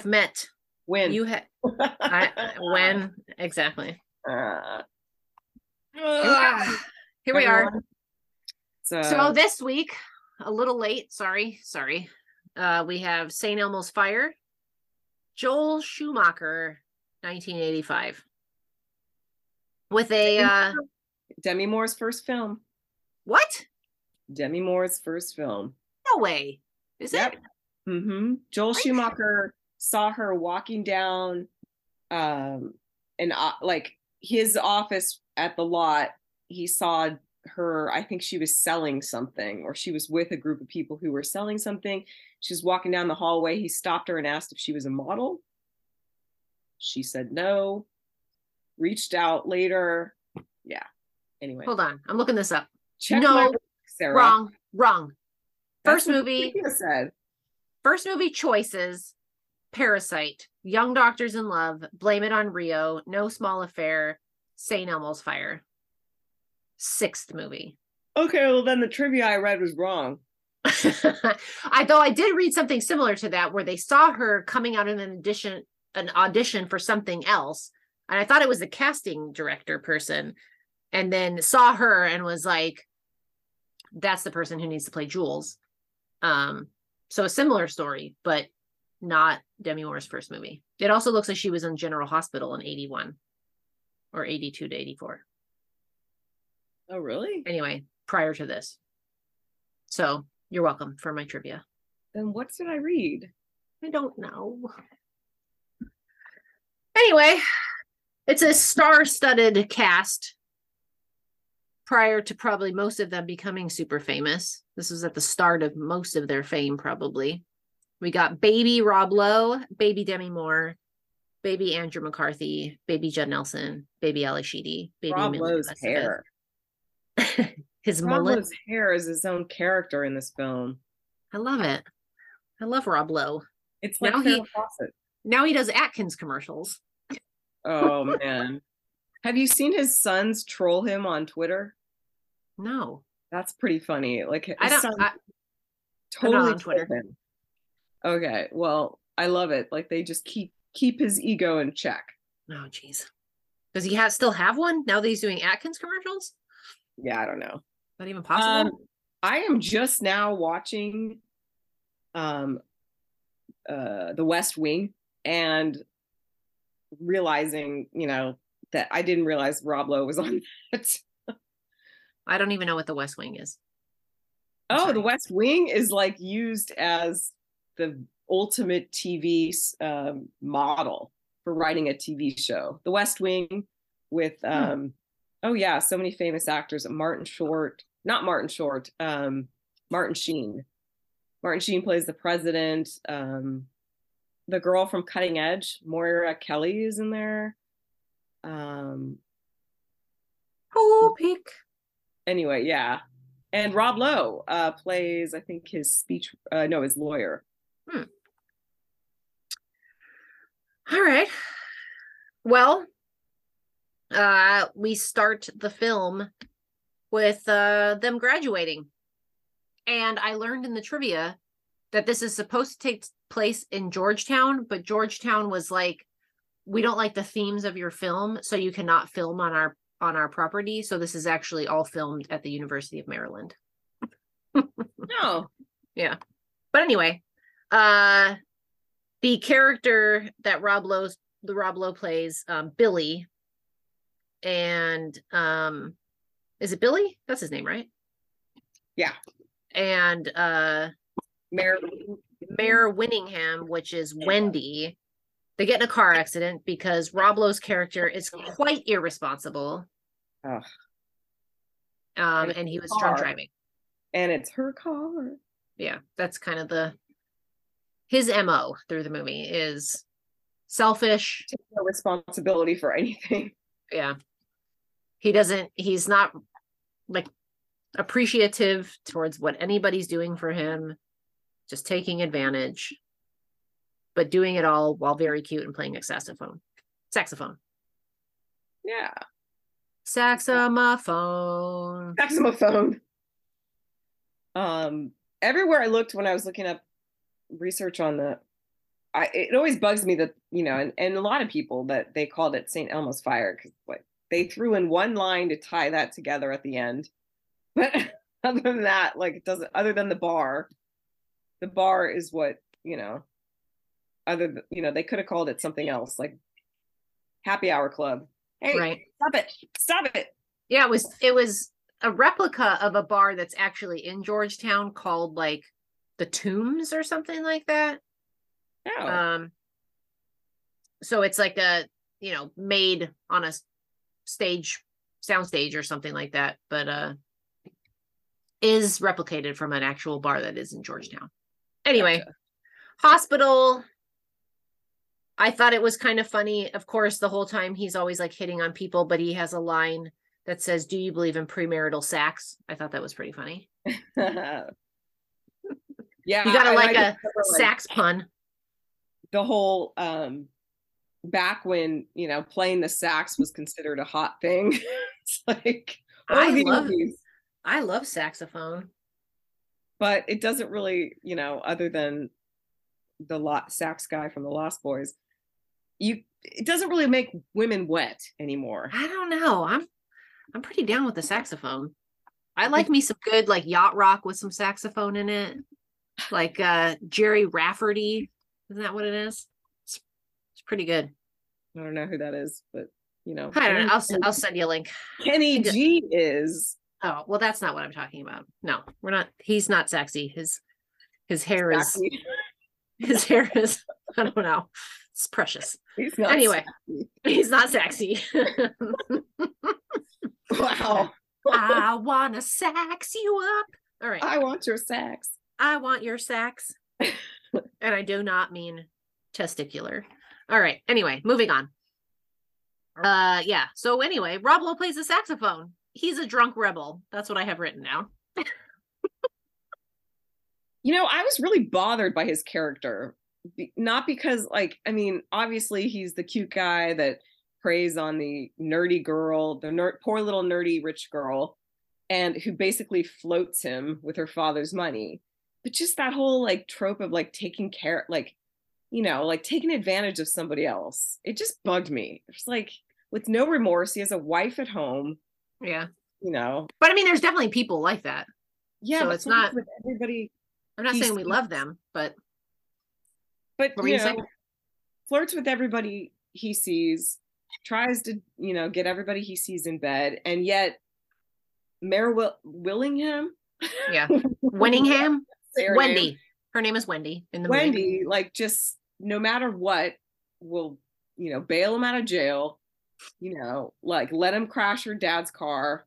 Have met. When? You had when exactly. Uh, Ugh. Here we are. So, So this week, a little late, sorry, sorry. Uh we have St. Elmo's Fire, Joel Schumacher, 1985. With a uh Demi Moore's first film. what? Demi Moore's first film. No way. Is Yep. it? hmm Joel What? Schumacher saw her walking down, um, and uh, like his office at the lot. He saw her. I think she was selling something, or she was with a group of people who were selling something. She was walking down the hallway. He stopped her and asked if she was a model. She said no. Reached out later. Yeah. Anyway, Hold on. I'm looking this up. check No, work, Sarah. Wrong. Wrong. That's First movie, said. first movie choices Parasite, Young Doctors in Love, Blame It on Rio, No Small Affair, St. Elmo's Fire. Sixth movie. Okay, well then the trivia I read was wrong. I though I did read something similar to that where they saw her coming out in an audition an audition for something else. And I thought it was the casting director person, and then saw her and was like, that's the person who needs to play Jules. Um, so a similar story, but not Demi Moore's first movie. It also looks like she was in General Hospital in 81 or 82 to 84 Oh, really? anyway, prior to this. So you're welcome for my trivia. Then what did I read? I don't know. Anyway, it's a star-studded cast prior to probably most of them becoming super famous. This was at the start of most of their fame, probably. We got baby Rob Lowe, baby Demi Moore, baby Andrew McCarthy, baby Judd Nelson, baby Ally Sheedy, baby Rob Emilio Lowe's hair. His Rob mullet. Lowe's hair is his own character in this film. I love it. I love Rob Lowe. It's like Now he- Fawcett. Now he does Atkins commercials. Oh man. Have you seen his sons troll him on Twitter? No, That's pretty funny. Like I don't. I, totally on Twitter. him. Okay, well, I love it. Like they just keep keep his ego in check. Oh, jeez. Does he have still have one now that he's doing Atkins commercials? Yeah, I don't know. Not even possible. Um, I am just now watching um uh The West Wing and realizing, you know, that I didn't realize Rob Lowe was on that. I don't even know what the West Wing is. Oh, sorry. The West Wing is like used as the ultimate TV um, model for writing a TV show. The West Wing with um oh yeah, so many famous actors, Martin Short, not Martin Short, um Martin Sheen. Martin Sheen plays the president. Um the girl from Cutting Edge, Moira Kelly is in there. Um Oh, peak. anyway, yeah. And Rob Lowe uh plays I think his speech uh no, his lawyer. All right. Well, uh, we start the film with uh them graduating, and I learned in the trivia that this is supposed to take place in Georgetown, but Georgetown was like, we don't like the themes of your film, so you cannot film on our on our property. So this is actually all filmed at the University of Maryland. No. Yeah. But anyway, uh the character that Rob Lowe's the Rob Lowe plays, um, Billy, and um is it Billy? That's his name, right? Yeah. And uh Mare Mare Winningham, which is Wendy, they get in a car accident because Rob Lowe's character is quite irresponsible. Ugh. Um, And and he was drunk driving. and it's her car. yeah that's kind of the his mo through the movie is selfish Take no responsibility for anything. yeah he doesn't he's not like appreciative towards what anybody's doing for him just taking advantage but doing it all while very cute and playing a saxophone saxophone Yeah. saxophone Saxophone. Um, everywhere I looked when I was looking up research on the I, it always bugs me that you know, and, and a lot of people that they called it St. Elmo's Fire because like they threw in one line to tie that together at the end. But other than that, like it doesn't. Other than the bar, the bar is what you know. Other than you know, they could have called it something else, like Happy Hour Club. Hey, Right. stop it! Stop it! Yeah, it was it was a replica of a bar that's actually in Georgetown called like the Tombs or something like that. No, Um so it's like a, you know, made on a stage sound stage or something like that, but uh is replicated from an actual bar that is in Georgetown. Anyway, Gotcha. hospital I thought it was kind of funny. Of course, the whole time he's always like hitting on people, but he has a line that says, "Do you believe in premarital sex?" I thought that was pretty funny. yeah, You got to like a sax pun. the whole um back when you know playing the sax was considered a hot thing it's like I love movies. I love saxophone. but it doesn't really you know other than the lot sax guy from the lost boys you it doesn't really make women wet anymore I don't know. I'm I'm pretty down with the saxophone. I like me some good like yacht rock with some saxophone in it. Like uh Gerry Rafferty. Isn't that what it is? It's, it's pretty good. i don't know who that is but you know I don't know. I'll, I'll send you a link. kenny g is Oh, well, that's not what I'm talking about. No, we're not. He's not sexy. His his hair is his hair is. I don't know. It's precious. he's Anyway. sassy. He's not sexy. wow I wanna sax you up. All right. i want your sax I want your sax. and I do not mean testicular. All right. Anyway, moving on. Uh yeah. So anyway, Rob Lowe plays the saxophone. He's a drunk rebel. That's what I have written now. You know, I was really bothered by his character. Not because, like, I mean, obviously he's the cute guy that preys on the nerdy girl, the ner- poor little nerdy rich girl, and who basically floats him with her father's money. But just that whole like trope of like taking care, like, you know, like taking advantage of somebody else. It just bugged me. It's like with no remorse. He has a wife at home, Yeah. you know. But I mean, there's definitely people like that. Yeah, So it's not- with everybody. I'm not saying we love them, but but you you know, saying? flirts with everybody he sees, tries to you know get everybody he sees in bed, and yet Mare Will- Willingham, yeah. Winningham, Say Wendy. name. Her name is Wendy in the movie. Wendy, like just no matter what, will you know bail him out of jail, you know, like let him crash her dad's car,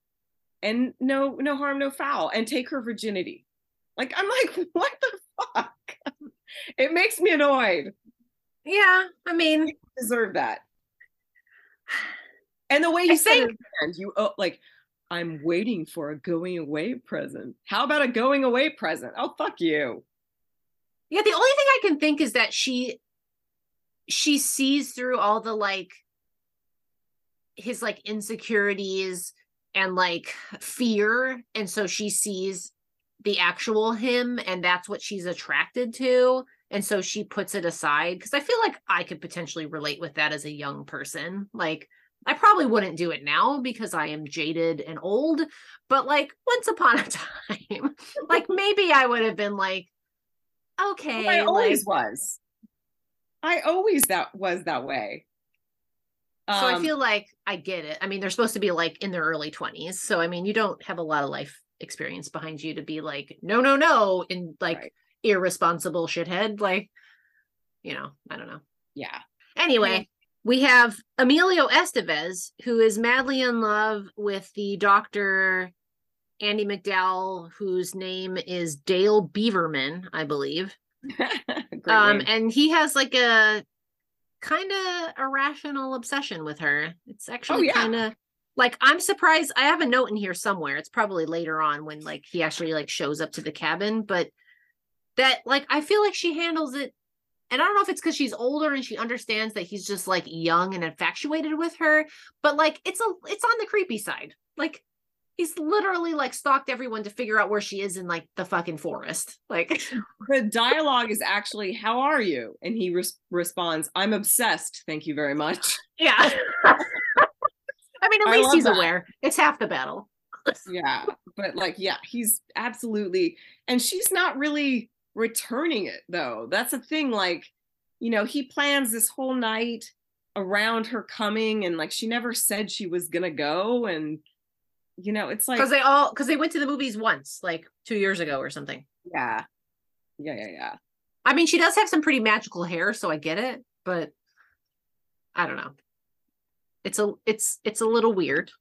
and no no harm no foul, and take her virginity. Like I'm like, what the fuck? it makes me annoyed. Yeah. I mean, deserve that. And the way I you said think- it, you oh, like, I'm waiting for a going away present. How about a going away present? Oh, fuck you. Yeah, the only thing I can think is that she she sees through all the like his like insecurities and like fear and so she sees the actual him and that's what she's attracted to and so she puts it aside because I feel like I could potentially relate with that as a young person. Like I probably wouldn't do it now because I am jaded and old, but like once upon a time, like maybe I would have been like okay, I like, always was. I always that was that way. so I Um, feel like I get it. I mean, they're supposed to be like in their early 20s. So I mean, you don't have a lot of life experience behind you to be like, no, no, no, and like Right. irresponsible shithead. Like, you know, I don't know. yeah. Anyway, we have Emilio Estevez, who is madly in love with the doctor Andie MacDowell, whose name is Dale Beaverman, I believe. Um and he has like a kind of irrational obsession with her it's actually yeah. kind of like i'm surprised i have a note in here somewhere it's probably later on when like he actually like shows up to the cabin but that like i feel like she handles it and i don't know if it's because she's older and she understands that he's just like young and infatuated with her but like it's a it's on the creepy side like he's literally like stalked everyone to figure out where she is in like the fucking forest. Like the dialogue is actually how are you and he res- responds i'm obsessed thank you very much yeah. I mean, at I least he's that. aware. It's half the battle. yeah but like yeah he's absolutely and she's not really returning it though that's a thing like you know he plans this whole night around her coming and like she never said she was gonna go and you know it's like Because they all because they went to the movies once, like two years ago or something. yeah yeah yeah yeah I mean, she does have some pretty magical hair, so I get it, but I don't know. It's a it's it's a little weird.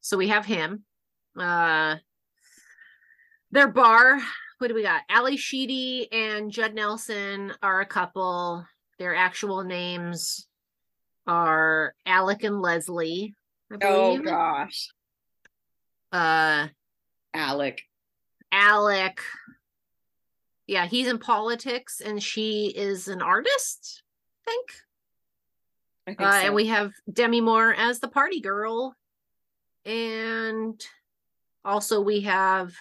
So we have him. Uh their bar. What do we got? Ally Sheedy and Judd Nelson are a couple. Their actual names are Alec and Leslie. I oh gosh Uh alec Alec. Yeah, he's in politics and she is an artist, I think. i think Uh, so. And we have Demi Moore as the party girl. And also we have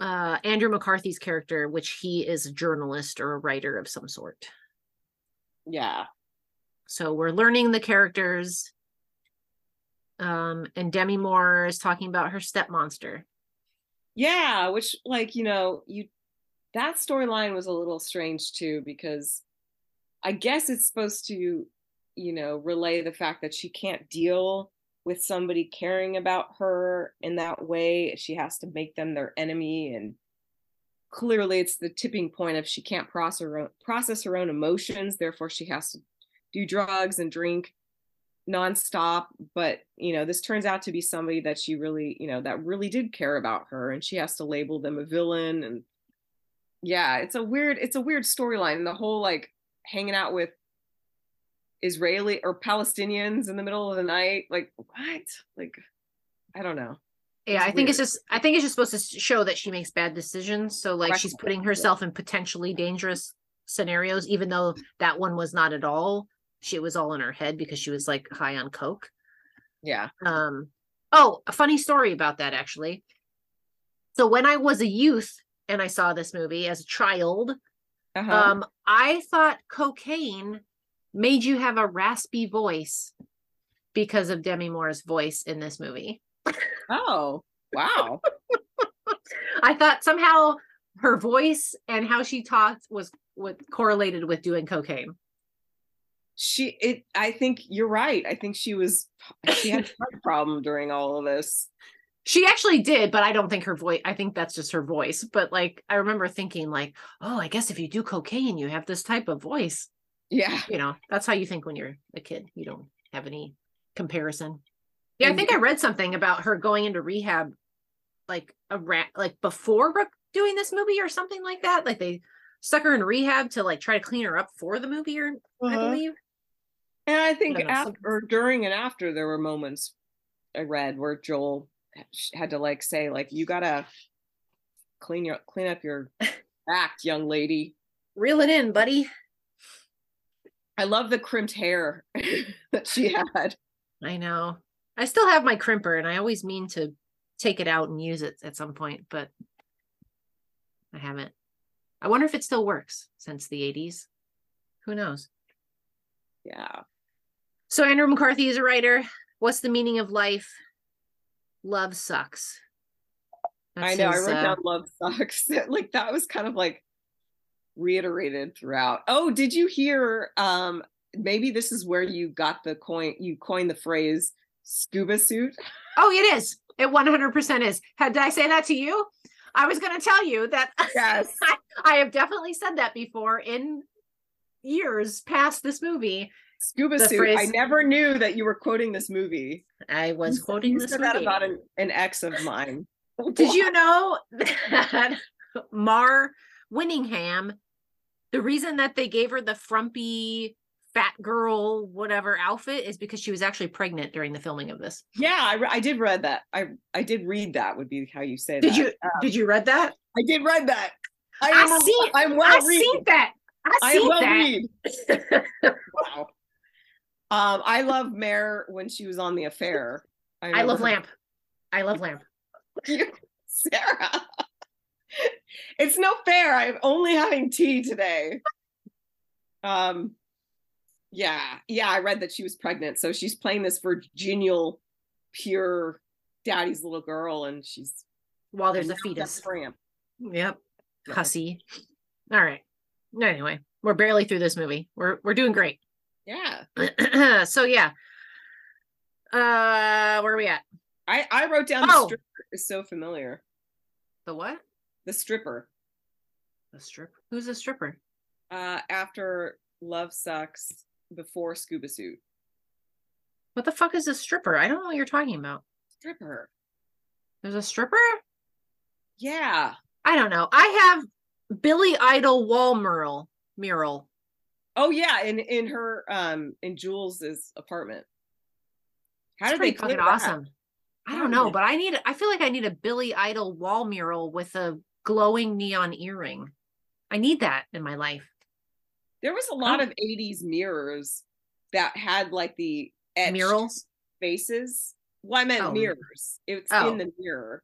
uh, Andrew McCarthy's character, which he is a journalist or a writer of some sort. yeah So we're learning the characters. Um, and Demi Moore is talking about her step monster. yeah which like you know you that storyline was a little strange too because i guess it's supposed to you know relay the fact that she can't deal with somebody caring about her in that way. She has to make them their enemy and clearly it's the tipping point of she can't process her own, process her own emotions. Therefore she has to do drugs and drink nonstop. But you know this turns out to be somebody that she really you know that really did care about her and she has to label them a villain. And yeah it's a weird it's a weird storyline. And the whole like hanging out with israeli or palestinians in the middle of the night like what like i don't know Yeah, It's I think it's just I think it's just supposed to show that she makes bad decisions. So like she's putting herself in potentially dangerous scenarios, even though that one was not at all. She was all in her head because she was like high on coke. yeah Um oh, a funny story about that actually. So when I was a youth and I saw this movie as a child, uh-huh. um, I thought cocaine made you have a raspy voice because of Demi Moore's voice in this movie. oh wow I thought somehow her voice and how she talked was what correlated with doing cocaine. she it i think you're right i think she was she had a heart problem during all of this She actually did, but I don't think her voice. I think that's just her voice. But like, I remember thinking, like, oh, I guess if you do cocaine, you have this type of voice. Yeah You know, that's how you think when you're a kid. You don't have any comparison. Yeah, I think I read something about her going into rehab, like a rat, like before rec- doing this movie or something like that. Like they stuck her in rehab to like try to clean her up for the movie, or I Uh-huh. believe. And I think don't know, after or during and after there were moments I read where Joel had to like say like you gotta clean your clean up your act, young lady. Reel it in, buddy. I love the crimped hair that she had. I know. I still have my crimper and I always mean to take it out and use it at some point, but I haven't. I wonder if it still works since the 80s. Who knows? Yeah. So Andrew McCarthy is a writer. What's the meaning of life? Love sucks. I know. his, I wrote uh, down love sucks. like that was kind of like reiterated throughout. Oh, did you hear um maybe this is where you got the coin you coined the phrase scuba suit? Oh, it is. It 100% is. Had did I say that to you? I was going to tell you that Yes. I, I have definitely said that before in years past this movie. Scuba suit. I never knew that you were quoting this movie. I was You quoting you this said movie. that about an, an ex of mine. Did you know that Mare Winningham, the reason that they gave her the frumpy fat girl whatever outfit is because she was actually pregnant during the filming of this. Yeah, I, re- I did read that. I I did read that. Would be how you say Did that. you did you read that? I did read that. I I am. a- seen- I'm well I read. seen that. I I seen well that. read. Wow. Um, I love Mare when she was on the affair. I remember love her- Lamp. I love Lamp. you, Sarah. It's no fair. I'm only having tea today. Um, yeah, yeah. I read that she was pregnant, so she's playing this virginal, pure daddy's little girl, and she's While there's a fetus. Yep. Hussy. All right. Anyway, we're barely through this movie. We're we're doing great. Yeah, so yeah. Uh where are we at? I I wrote down Oh. the stripper is so familiar. The what? The stripper. The stripper. Who's a stripper? Uh, after Love Sucks, before Scuba Suit. What the fuck is a stripper? I don't know what you're talking about. Stripper. There's a stripper? Yeah. I don't know. I have Billy Idol wall mural mural. Oh yeah, in in her um in Jules's apartment. How It's did they fucking clear that? awesome. I don't know, but I need I feel like I need a Billy Idol wall mural with a glowing neon earring. I need that in my life. There was a lot Oh. of 80s mirrors that had like the Murals. faces. Well, I meant Oh. mirrors. It's Oh. in the mirror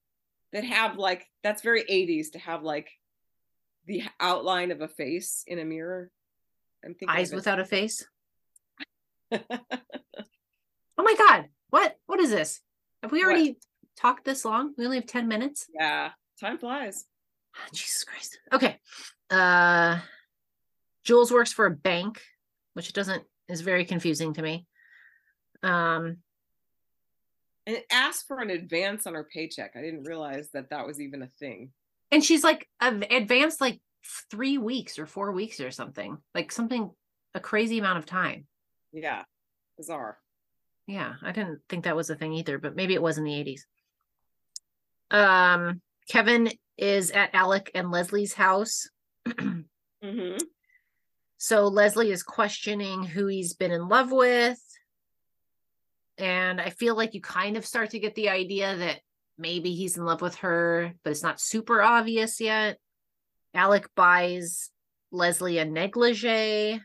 that have like that's very 80s to have like the outline of a face in a mirror. I'm thinking Eyes without a face. Oh my god. What? What is this? Have we What? already talked this long? We only have 10 minutes. yeah, time flies. Jesus Christ. Okay. Uh Jules works for a bank, which doesn't is very confusing to me. Um And it asked for an advance on her paycheck. I didn't realize that that was even a thing. and she's like advanced like 3 weeks or 4 weeks or something. Like something a crazy amount of time. Yeah, bizarre. Yeah, I didn't think that was a thing either, but maybe it was in the 80s. Um Kevin is at Alec and Leslie's house. hmm So Leslie is questioning who he's been in love with. And I feel like you kind of start to get the idea that maybe he's in love with her, but it's not super obvious yet. Alec buys Leslie a negligee.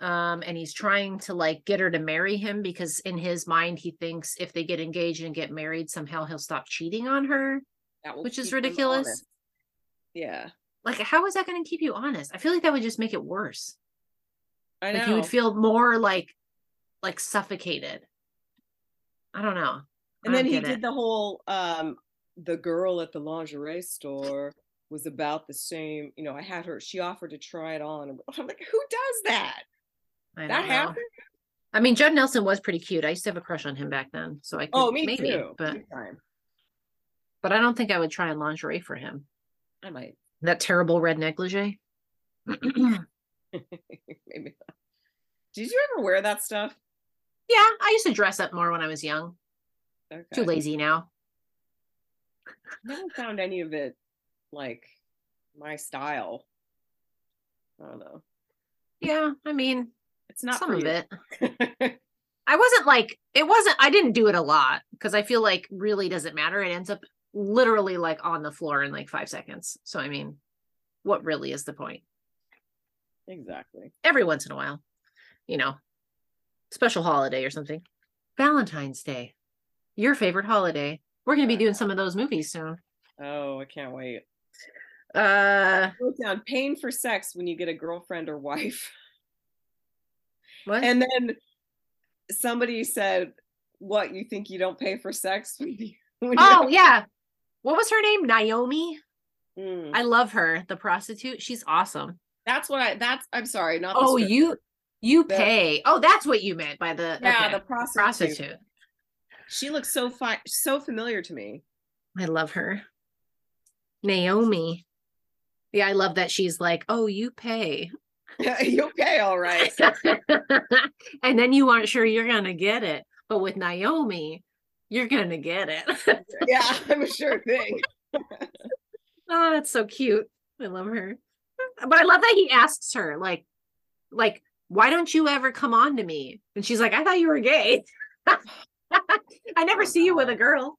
Um, and he's trying to like get her to marry him because in his mind he thinks if they get engaged and get married, somehow he'll stop cheating on her. That will Which is ridiculous. Yeah, Like, how is that going to keep you honest? I feel like that would just make it worse. I know. like you would feel more like like suffocated i don't know and then don't he did it. the whole um the girl at the lingerie store was about the same you know i had her she offered to try it on i'm like who does that I that know. happened i mean judd nelson was pretty cute i used to have a crush on him back then so i could, oh me maybe too but time. But i don't think i would try on lingerie for him. I might. That terrible red negligee. Maybe not. did you ever wear that stuff? Yeah i used to dress up more when i was young. Okay. too lazy now. I haven't found any of it like my style. I don't know. Yeah i mean it's not some of you. it. I wasn't like it wasn't I didn't do it a lot because I feel like really doesn't matter. It ends up literally like on the floor in like five seconds. So I mean, what really is the point? exactly Every once in a while, you know, special holiday or something. Valentine's Day, your favorite holiday. We're gonna be doing some of those movies soon. oh i can't wait Uh, down pain for sex when you get a girlfriend or wife. what? And then somebody said, What, you think you don't pay for sex? when you- when oh you're-" yeah, what was her name? Naomi. Mm. I love her, the prostitute. She's awesome. That's what I, that's, I'm sorry, not Oh, you you The- pay. Oh, that's what you meant by the yeah, okay. the prostitute. prostitute. She looks so fine, so familiar to me. I love her. Naomi. Yeah, I love that she's like, oh, you pay. you pay all right. and then you aren't sure you're going to get it. But with Naomi, you're going to get it. yeah, I'm a sure thing. oh, that's so cute. I love her. But I love that he asks her, like, like, why don't you ever come on to me? And she's like, I thought you were gay. I never oh, see you with a girl.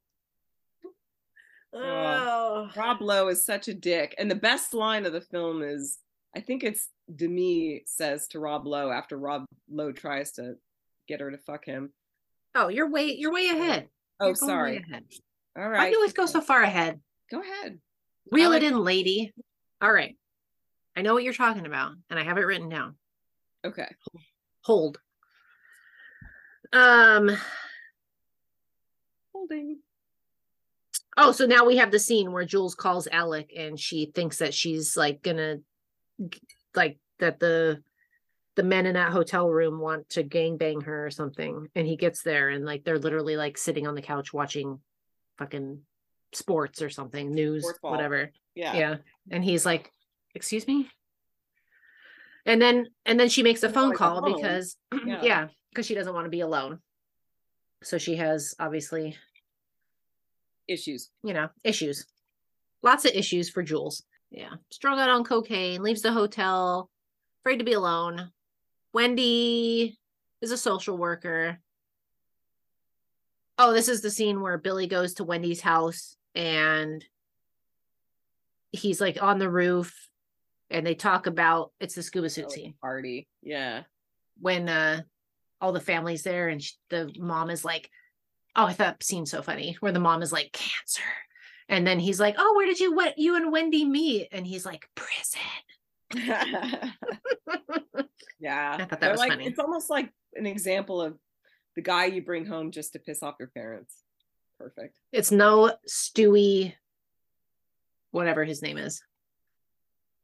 Oh, Rob Lowe is such a dick. And the best line of the film is I think it's Demi says to Rob Lowe after Rob Lowe tries to get her to fuck him. oh, you're way, you're way ahead. Oh, sorry. ahead. All Why do you always go so far ahead? Go ahead. Reel like- it in, lady. All right. I know what you're talking about, and I have it written down. Okay. Hold. Um. Holding. Oh, so now we have the scene where Jules calls Alec, and she thinks that she's like gonna, like that the, the men in that hotel room want to gangbang her or something, and he gets there, and like they're literally like sitting on the couch watching, fucking, sports or something, news, whatever. Yeah. yeah. And he's like excuse me? And then and then she makes a phone call because Yeah. yeah because she doesn't want to be alone. So she has obviously Issues. you know issues. Lots of issues for jules. Yeah. Strung out on cocaine leaves the hotel afraid to be alone wendy is a social worker. Oh this is the scene where billy goes to wendy's house and he's like on the roof and they talk about it's the scuba suit Oh, scene. Party. Yeah. when uh all the family's there and sh- the mom is like oh i thought scene so funny where the mom is like cancer. And then he's like oh where did you what you and wendy meet? And he's like prison yeah. I thought that They're was like, funny. It's almost like an example of the guy you bring home just to piss off your parents. Perfect. it's no stewie whatever his name is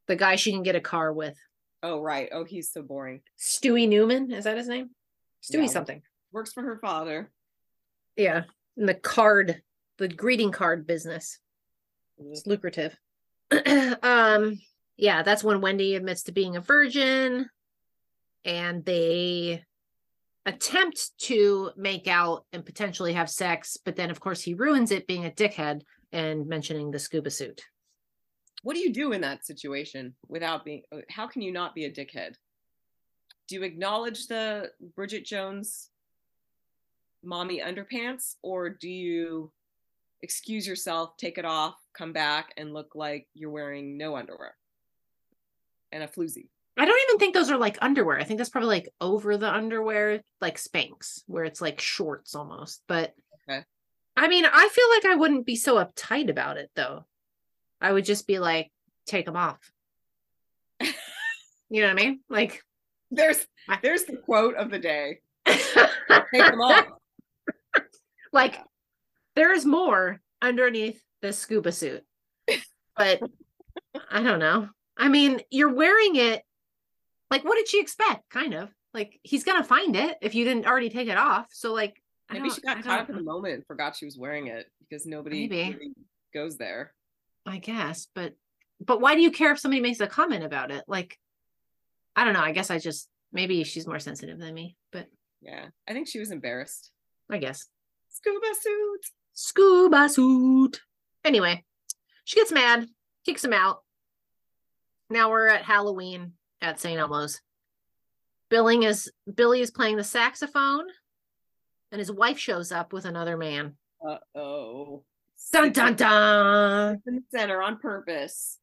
the guy she can get a car with Oh, right. Oh, he's so boring. stewie newman is that his name stewie Yeah. something Works for her father. yeah in the card the greeting card business it's lucrative um yeah that's when wendy admits to being a virgin and they attempt to make out and potentially have sex but then of course he ruins it being a dickhead and mentioning the scuba suit What do you do in that situation without being, uh, how can you not be a dickhead? Do you acknowledge the Bridget Jones mommy underpants or do you excuse yourself, take it off, come back and look like you're wearing no underwear and a floozy? i don't even think those are like underwear i think that's probably like over the underwear like spanks where it's like shorts almost but Okay. i mean i feel like i wouldn't be so uptight about it though i would just be like take them off you know what i mean like There's there's the quote of the day. Take them off. like there is more underneath the scuba suit but i don't know i mean you're wearing it like what did she expect kind of like he's gonna find it if you didn't already take it off so like Maybe she got caught up in the moment and forgot she was wearing it because nobody really goes there. i guess but but why do you care if somebody makes a comment about it like i don't know i guess i just maybe she's more sensitive than me but Yeah. I think she was embarrassed. i guess Scuba suit. scuba suit. Anyway, she gets mad, kicks him out. Now we're at Halloween at St. Elmo's. Billing is Billy is playing the saxophone, and his wife shows up with another man. Uh oh. Dun dun dun! In the center on purpose.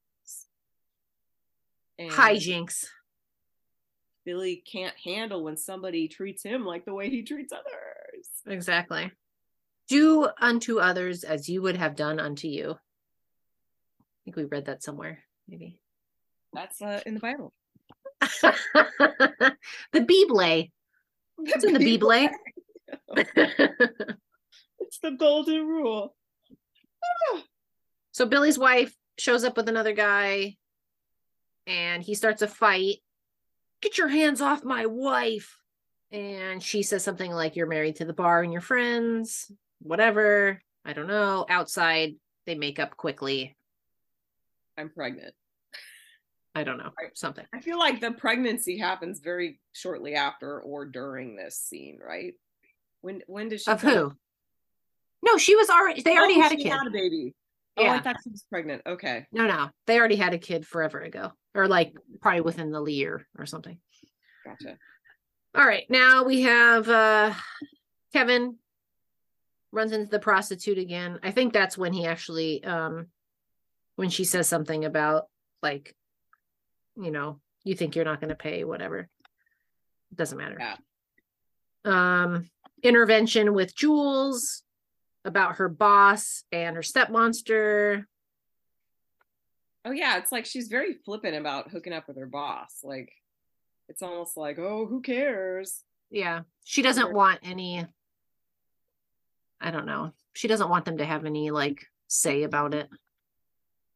And Hijinks. Billy can't handle when somebody treats him like the way he treats others. Exactly. Do unto others as you would have done unto you. I think we read that somewhere, maybe. That's uh, in the Bible. the Bible. It's in the Bible. It's the golden rule. So Billy's wife shows up with another guy and he starts a fight. Get your hands off my wife. And she says something like, You're married to the bar and your friends, whatever. I don't know. Outside, they make up quickly. I'm pregnant. I don't know. Something. I feel like the pregnancy happens very shortly after or during this scene, right? When when does she Of who? No, she was already, they already Oh, had a she kid. Had a baby. Oh, I Yeah. thought she was pregnant. Okay. No, no. They already had a kid forever ago. Or like probably within the year or something. Gotcha. All right, now we have uh Kevin runs into the prostitute again. I think that's when he actually um when she says something about like you know, you think you're not going to pay whatever. It doesn't matter. Yeah. Um intervention with Jules about her boss and her step monster. Oh yeah, it's like she's very flippant about hooking up with her boss. Like it's almost like, oh, who cares? Yeah. She doesn't want any I don't know. She doesn't want them to have any like say about it.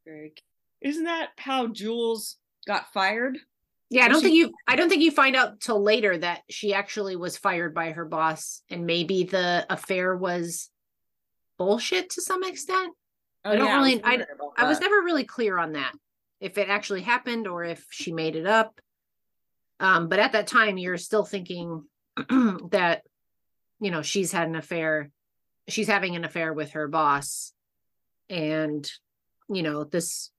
Very. Isn't that how Jules got fired? Yeah, I don't think you I don't think you find out till later that she actually was fired by her boss and maybe the affair was bullshit to some extent. Oh, I don't yeah, really- was I- I was never really clear on that. If it actually happened or if she made it up. Um, but at that time you're still thinking that you know, she's had an affair. She's having an affair with her boss. And you know, this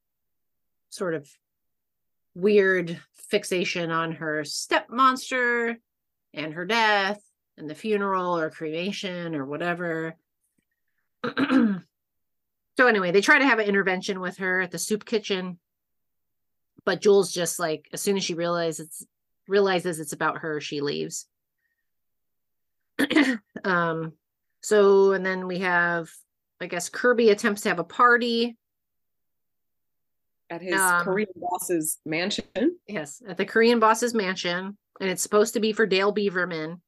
sort of weird fixation on her step monster and her death and the funeral or cremation or whatever. so anyway, they try to have an intervention with her at the soup kitchen. But Jules just like as soon as she realizes realizes it's about her, she leaves. um so and then we have I guess Kirby attempts to have a party at his um, Korean boss's mansion. Yes, at the Korean boss's mansion, and it's supposed to be for Dale Beaverman,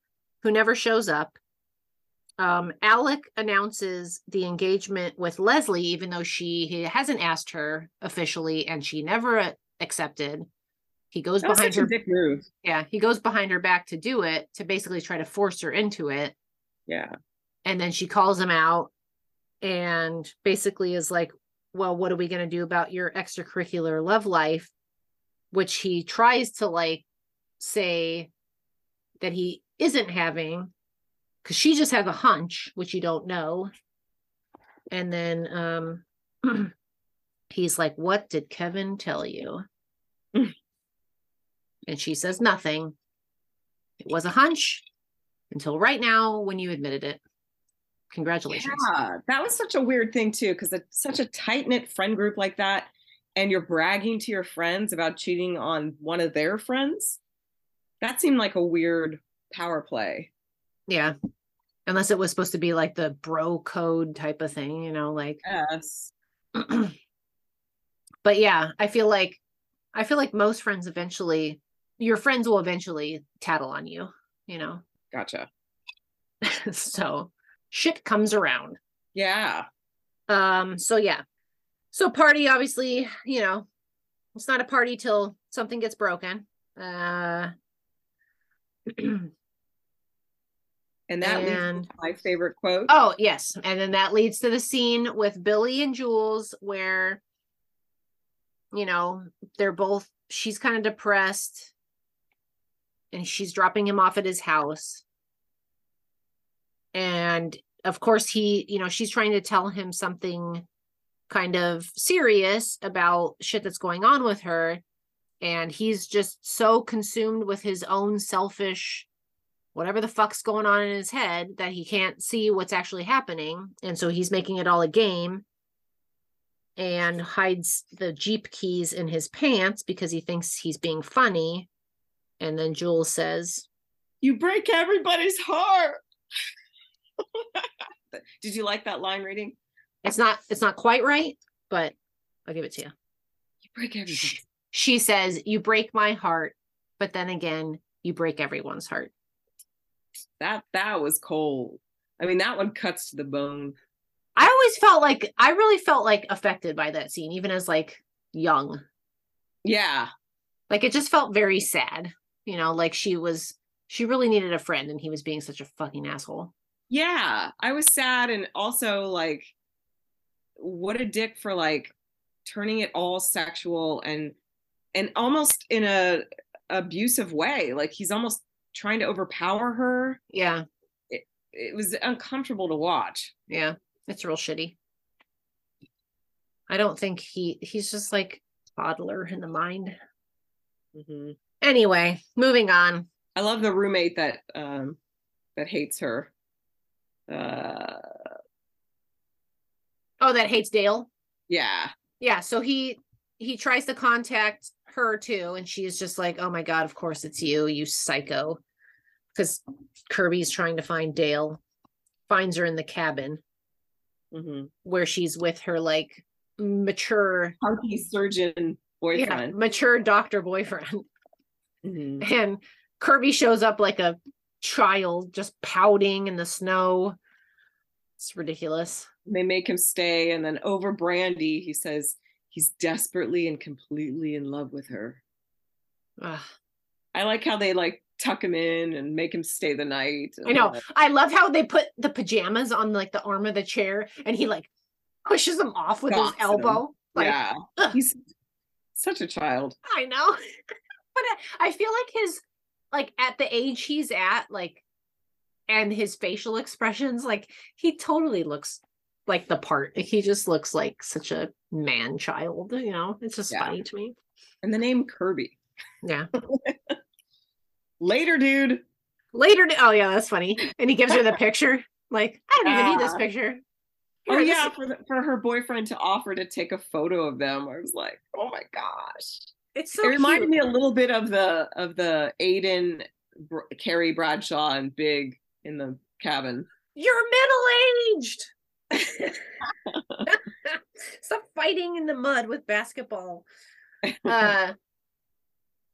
who never shows up. Um, Alec announces the engagement with Leslie, even though she he hasn't asked her officially, and she never uh, accepted. He goes behind her. Yeah, he goes behind her back to do it to basically try to force her into it, Yeah. and then she calls him out, and basically is like, "Well, what are we going to do about your extracurricular love life?" Which he tries to like say that he isn't having because she just has a hunch, which you don't know. And then um he's like, What did Kevin tell you? And she says nothing. It was a hunch until right now when you admitted it. Congratulations. Yeah, that was such a weird thing too, because it's such a tight knit friend group like that, and you're bragging to your friends about cheating on one of their friends. That seemed like a weird power play. Yeah. Unless it was supposed to be like the bro code type of thing, you know, like Yes. but yeah, I feel like I feel like most friends eventually your friends will eventually tattle on you, you know. Gotcha. so shit comes around. Yeah. Um so yeah. So party obviously, you know, it's not a party till something gets broken. Uh And that leads to my favorite quote. Oh, yes. And then that leads to the scene with Billy and Jules where, you know, they're both, she's kind of depressed and she's dropping him off at his house. And of course, he, you know, she's trying to tell him something kind of serious about shit that's going on with her. And he's just so consumed with his own selfish whatever the fuck's going on in his head that he can't see what's actually happening. And so he's making it all a game and hides the Jeep keys in his pants because he thinks he's being funny. And then Jules says, You break everybody's heart. Did you like that line reading? It's not it's not quite right, but I'll give it to you. You break everybody's She says, You break my heart, but then again, you break everyone's heart. that that was cold. I mean, that one cuts to the bone. I always felt like I really felt like affected by that scene, even as like young. Yeah. like it just felt very sad you know like she was she really needed a friend and he was being such a fucking asshole Yeah. I was sad and also like what a dick for like turning it all sexual and and almost in a abusive way. Like he's almost trying to overpower her. yeah It was uncomfortable to watch. yeah it's real shitty i don't think he he's just like toddler in the mind Mhm. anyway moving on I love the roommate that um that hates her. Uh oh that hates dale yeah. yeah so he he tries to contact her too and she's just like oh my god of course it's you you psycho because kirby's trying to find dale finds her in the cabin hmm where she's with her like mature Hunky surgeon yeah, boyfriend. mature doctor boyfriend. Mhm. And Kirby shows up like a child just pouting in the snow. It's ridiculous. They make him stay, and then over Brandy, he says he's desperately and completely in love with her. Ugh. I like how they like tuck him in and make him stay the night. I know. I love how they put the pajamas on like the arm of the chair and he like pushes them off with his elbow. Like, yeah, ugh. he's such a child. I know. but I feel like his like at the age he's at, like and his facial expressions, like he totally looks like the part. He just looks like such a man child, you know? It's just Yeah. funny to me. And the name Kirby. Yeah. Later, dude. Later, oh yeah, that's funny. And he gives her the picture. Like, I don't even need this picture. Oh Here, this yeah, is- for the, for her boyfriend to offer to take a photo of them. I was like, oh my gosh. It's so it reminded cute. me a little bit of the of the Aiden, Br- Carrie Bradshaw, and Big in the cabin. You're middle aged. Stop fighting in the mud with basketball. Uh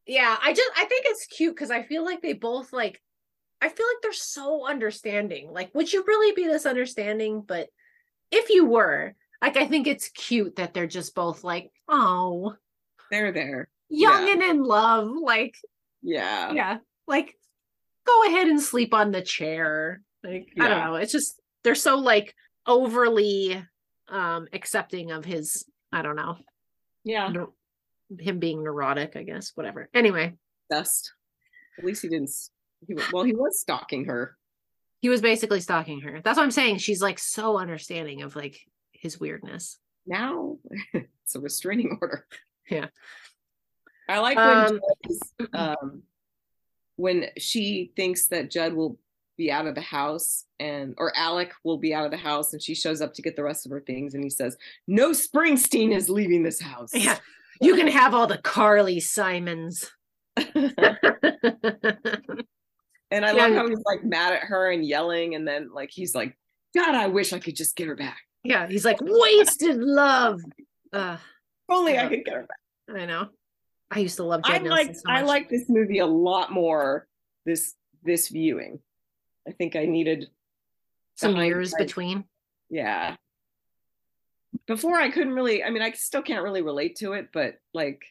yeah, I just I think it's cute because I feel like they both like I feel like they're so understanding. Like, would you really be this understanding? But if you were, like I think it's cute that they're just both like, oh, They're there. young Yeah. and in love. Like, Yeah. yeah, like go ahead and sleep on the chair. Like, I don't know. It's just they're so like overly um accepting of his, I don't know, Yeah. him being neurotic, I guess. Whatever. Anyway, Best. At least he didn't. He, well, he was stalking her. he was basically stalking her. That's what I'm saying. She's like so understanding of like his weirdness. Now it's a restraining order. Yeah. I like when Um, Judd's, um when she thinks that Judd will be out of the house and or Alec will be out of the house and she shows up to get the rest of her things and he says, "No Springsteen is leaving this house." Yeah. You can have all the Carly Simons. and I love how he's like mad at her and yelling and then like he's like, "God, I wish I could just get her back. yeah, he's like wasted love. Uh, only Yeah. I could get her back." I know. I used to love I Nelson like so I like this movie a lot more this this viewing. I think I needed some years between. yeah. Before I couldn't really I mean I still can't really relate to it, but like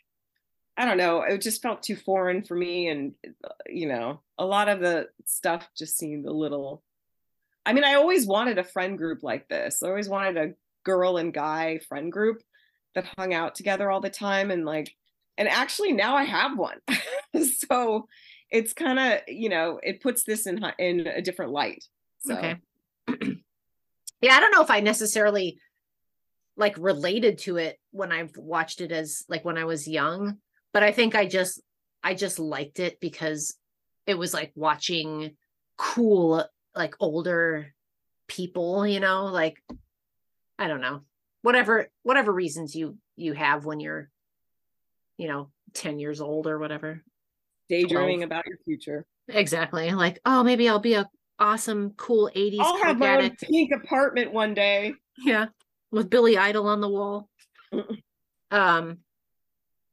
I don't know, it just felt too foreign for me and you know, a lot of the stuff just seemed a little I mean, I always wanted a friend group like this. I always wanted a girl and guy friend group that hung out together all the time and like and actually now I have one. so it's kind of, you know, it puts this in in a different light. So Okay. yeah, I don't know if I necessarily like related to it when I've watched it as like when I was young, but I think I just I just liked it because it was like watching cool like older people, you know, like I don't know. Whatever whatever reasons you you have when you're you know 10 years old or whatever. daydreaming 12. about your future. Exactly. Like, oh, maybe I'll be a awesome cool 80s I'll have my own pink apartment one day. Yeah, with Billy Idol on the wall. Um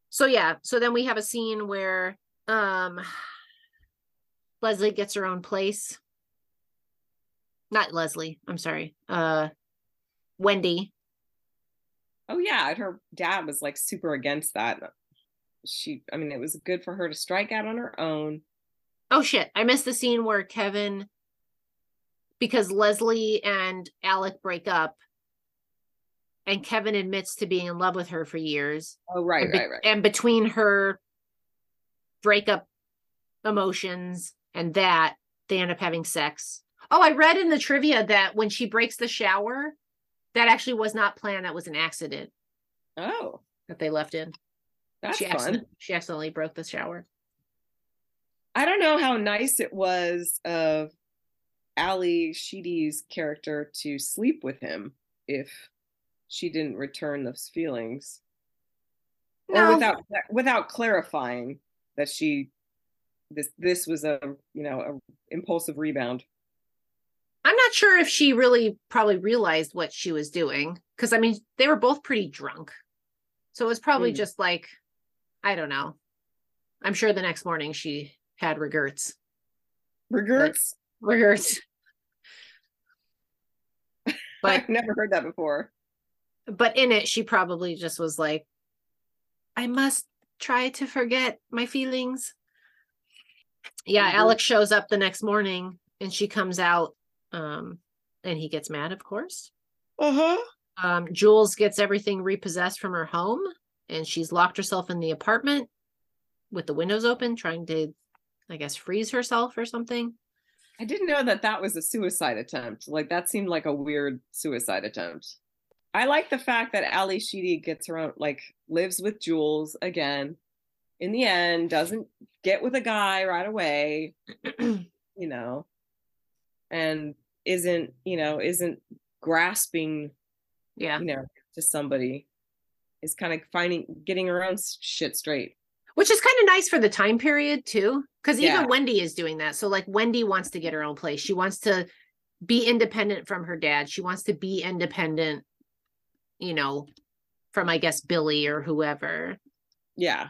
so yeah, so then we have a scene where um Leslie gets her own place. Not Leslie, I'm sorry. Uh Wendy. Oh yeah, and her dad was like super against that. She, I mean, it was good for her to strike out on her own. Oh shit, I missed the scene where Kevin because Leslie and Alec break up and Kevin admits to being in love with her for years. Oh right, be- right, right. and between her breakup emotions and that they end up having sex oh i read in the trivia that when she breaks the shower that actually was not planned that was an accident. Oh, that they left in. That's she fun. accident- she accidentally broke the shower. I don't know how nice it was of Ally Sheedy's character to sleep with him if she didn't return those feelings, or without without clarifying that she this this was a you know a impulsive rebound. I'm not sure if she really probably realized what she was doing because I mean they were both pretty drunk. So it was probably Mm. just like I don't know. I'm sure the next morning she had regrets. Regrets. Regrets. But I've never heard that before. but in it she probably just was like I must try to forget my feelings. Yeah, Mhm. Alex shows up the next morning and she comes out um and he gets mad of course. Uh-huh. Um, Jules gets everything repossessed from her home, and she's locked herself in the apartment with the windows open, trying to, I guess, freeze herself or something. I didn't know that that was a suicide attempt. Like that seemed like a weird suicide attempt. I like the fact that Ally Sheedy gets her own, like lives with Jules again. In the end, doesn't get with a guy right away, you know, and isn't, you know, isn't grasping, yeah, you know, to somebody. Is kind of finding, getting her own shit straight. which is kind of nice for the time period too, because Yeah. even Wendy is doing that. So, like, Wendy wants to get her own place. She wants to be independent from her dad. She wants to be independent, you know, from I guess Billy or whoever. Yeah.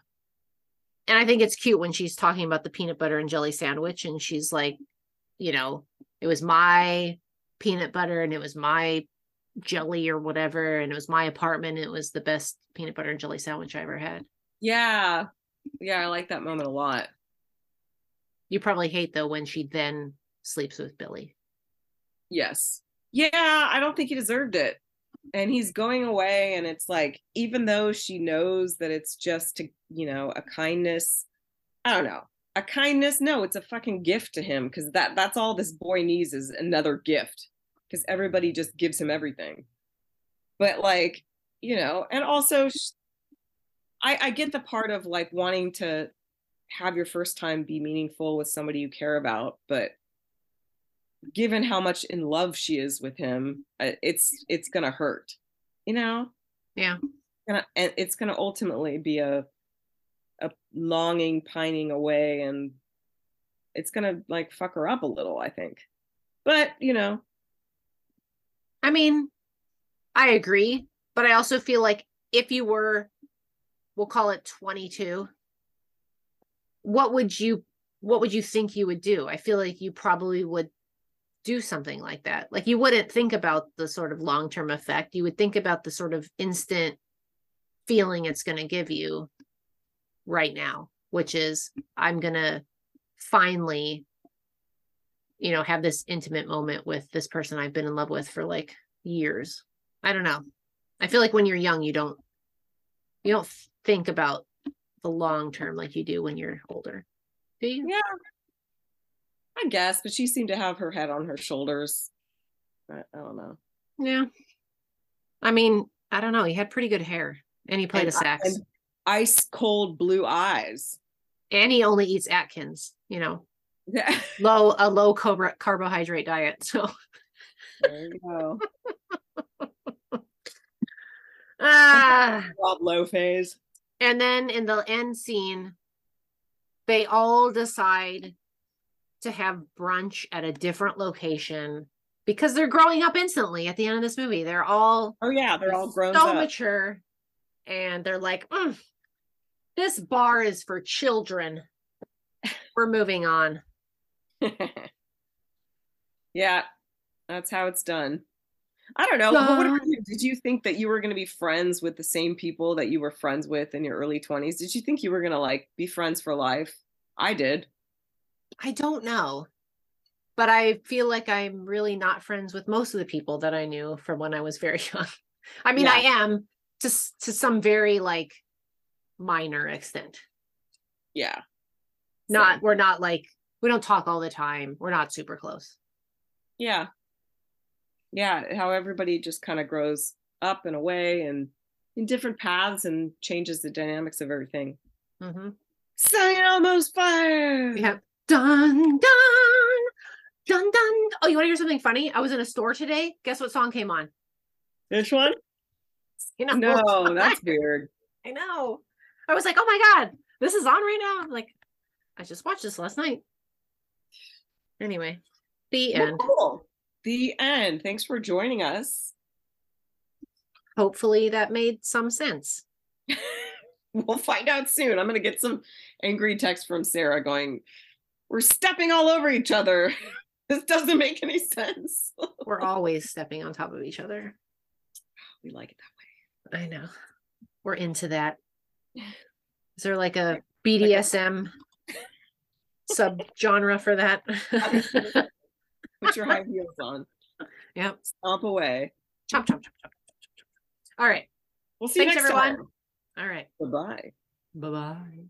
and I think it's cute when she's talking about the peanut butter and jelly sandwich and she's like, you know, it was my peanut butter and it was my jelly or whatever and it was my apartment it was the best peanut butter and jelly sandwich I ever had. Yeah. Yeah. I like that moment a lot. You probably hate though when she then sleeps with Billy. Yes. Yeah, I don't think he deserved it. And he's going away and it's like even though she knows that it's just to, you know, a kindness, I don't know. A kindness, no, it's a fucking gift to him cuz that that's all this boy needs is another gift cuz everybody just gives him everything. But like, you know, and also I I get the part of like wanting to have your first time be meaningful with somebody you care about, but given how much in love she is with him uh, it's it's gonna hurt you know Yeah. And it's gonna ultimately be a a longing pining away and it's gonna like fuck her up a little i think but you know I mean, I agree, but I also feel like if you were we'll call it 22 what would you what would you think you would do? I feel like you probably would do something like that. Like you wouldn't think about the sort of long-term effect. You would think about the sort of instant feeling it's going to give you right now, which is I'm going to finally you know have this intimate moment with this person I've been in love with for like years. I don't know. I feel like when you're young you don't you don't think about the long term like you do when you're older. Do you? yeah i guess but she seemed to have her head on her shoulders i, I don't know Yeah. I mean, I don't know. He had pretty good hair and he played And a sax. and ice cold blue eyes. And he only eats Atkins, you know, yeah. Low a low carb- carbohydrate diet. So. There you go. Ah. Low phase. And then in the end scene, they all decide to have brunch at a different location because they're growing up instantly at the end of this movie. They're all oh yeah they're all grown so up. mature and they're like "Mm, this bar is for children we're moving on yeah, that's how it's done. I don't know. but what you? Did you think that you were going to be friends with the same people that you were friends with in your early 20s? Did you think you were going to like be friends for life? I did. i don't know but i feel like i'm really not friends with most of the people that i knew from when i was very young i mean i am to s- to some very like minor extent Yeah. not we're not like we don't talk all the time we're not super close Yeah. Yeah. How everybody just kind of grows up and away and in different paths and changes the dynamics of everything. Mm-hmm. St. Elmo's Fire. Yep. Dun dun dun dun. Oh, you want to hear something funny? I was in a store today. Guess what song came on? Which one? You know, No, that's weird. I know. I was like, oh my god, this is on right now. Like, I just watched this last night. Anyway, the Well, end. cool. the end. Thanks for joining us. Hopefully that made some sense. we'll find out soon. I'm going to get some angry text from Sarah going, We're stepping all over each other. this doesn't make any sense. We're always stepping on top of each other. we like it that way. I know. We're into that. Is there like a BDSM sub genre for that? Put your high heels on. Yep. Stomp away. Chop, chop, chop, chop, chop, chop, chop. All right. We'll see Thanks, you next everyone. time. All right. Bye bye. Bye bye.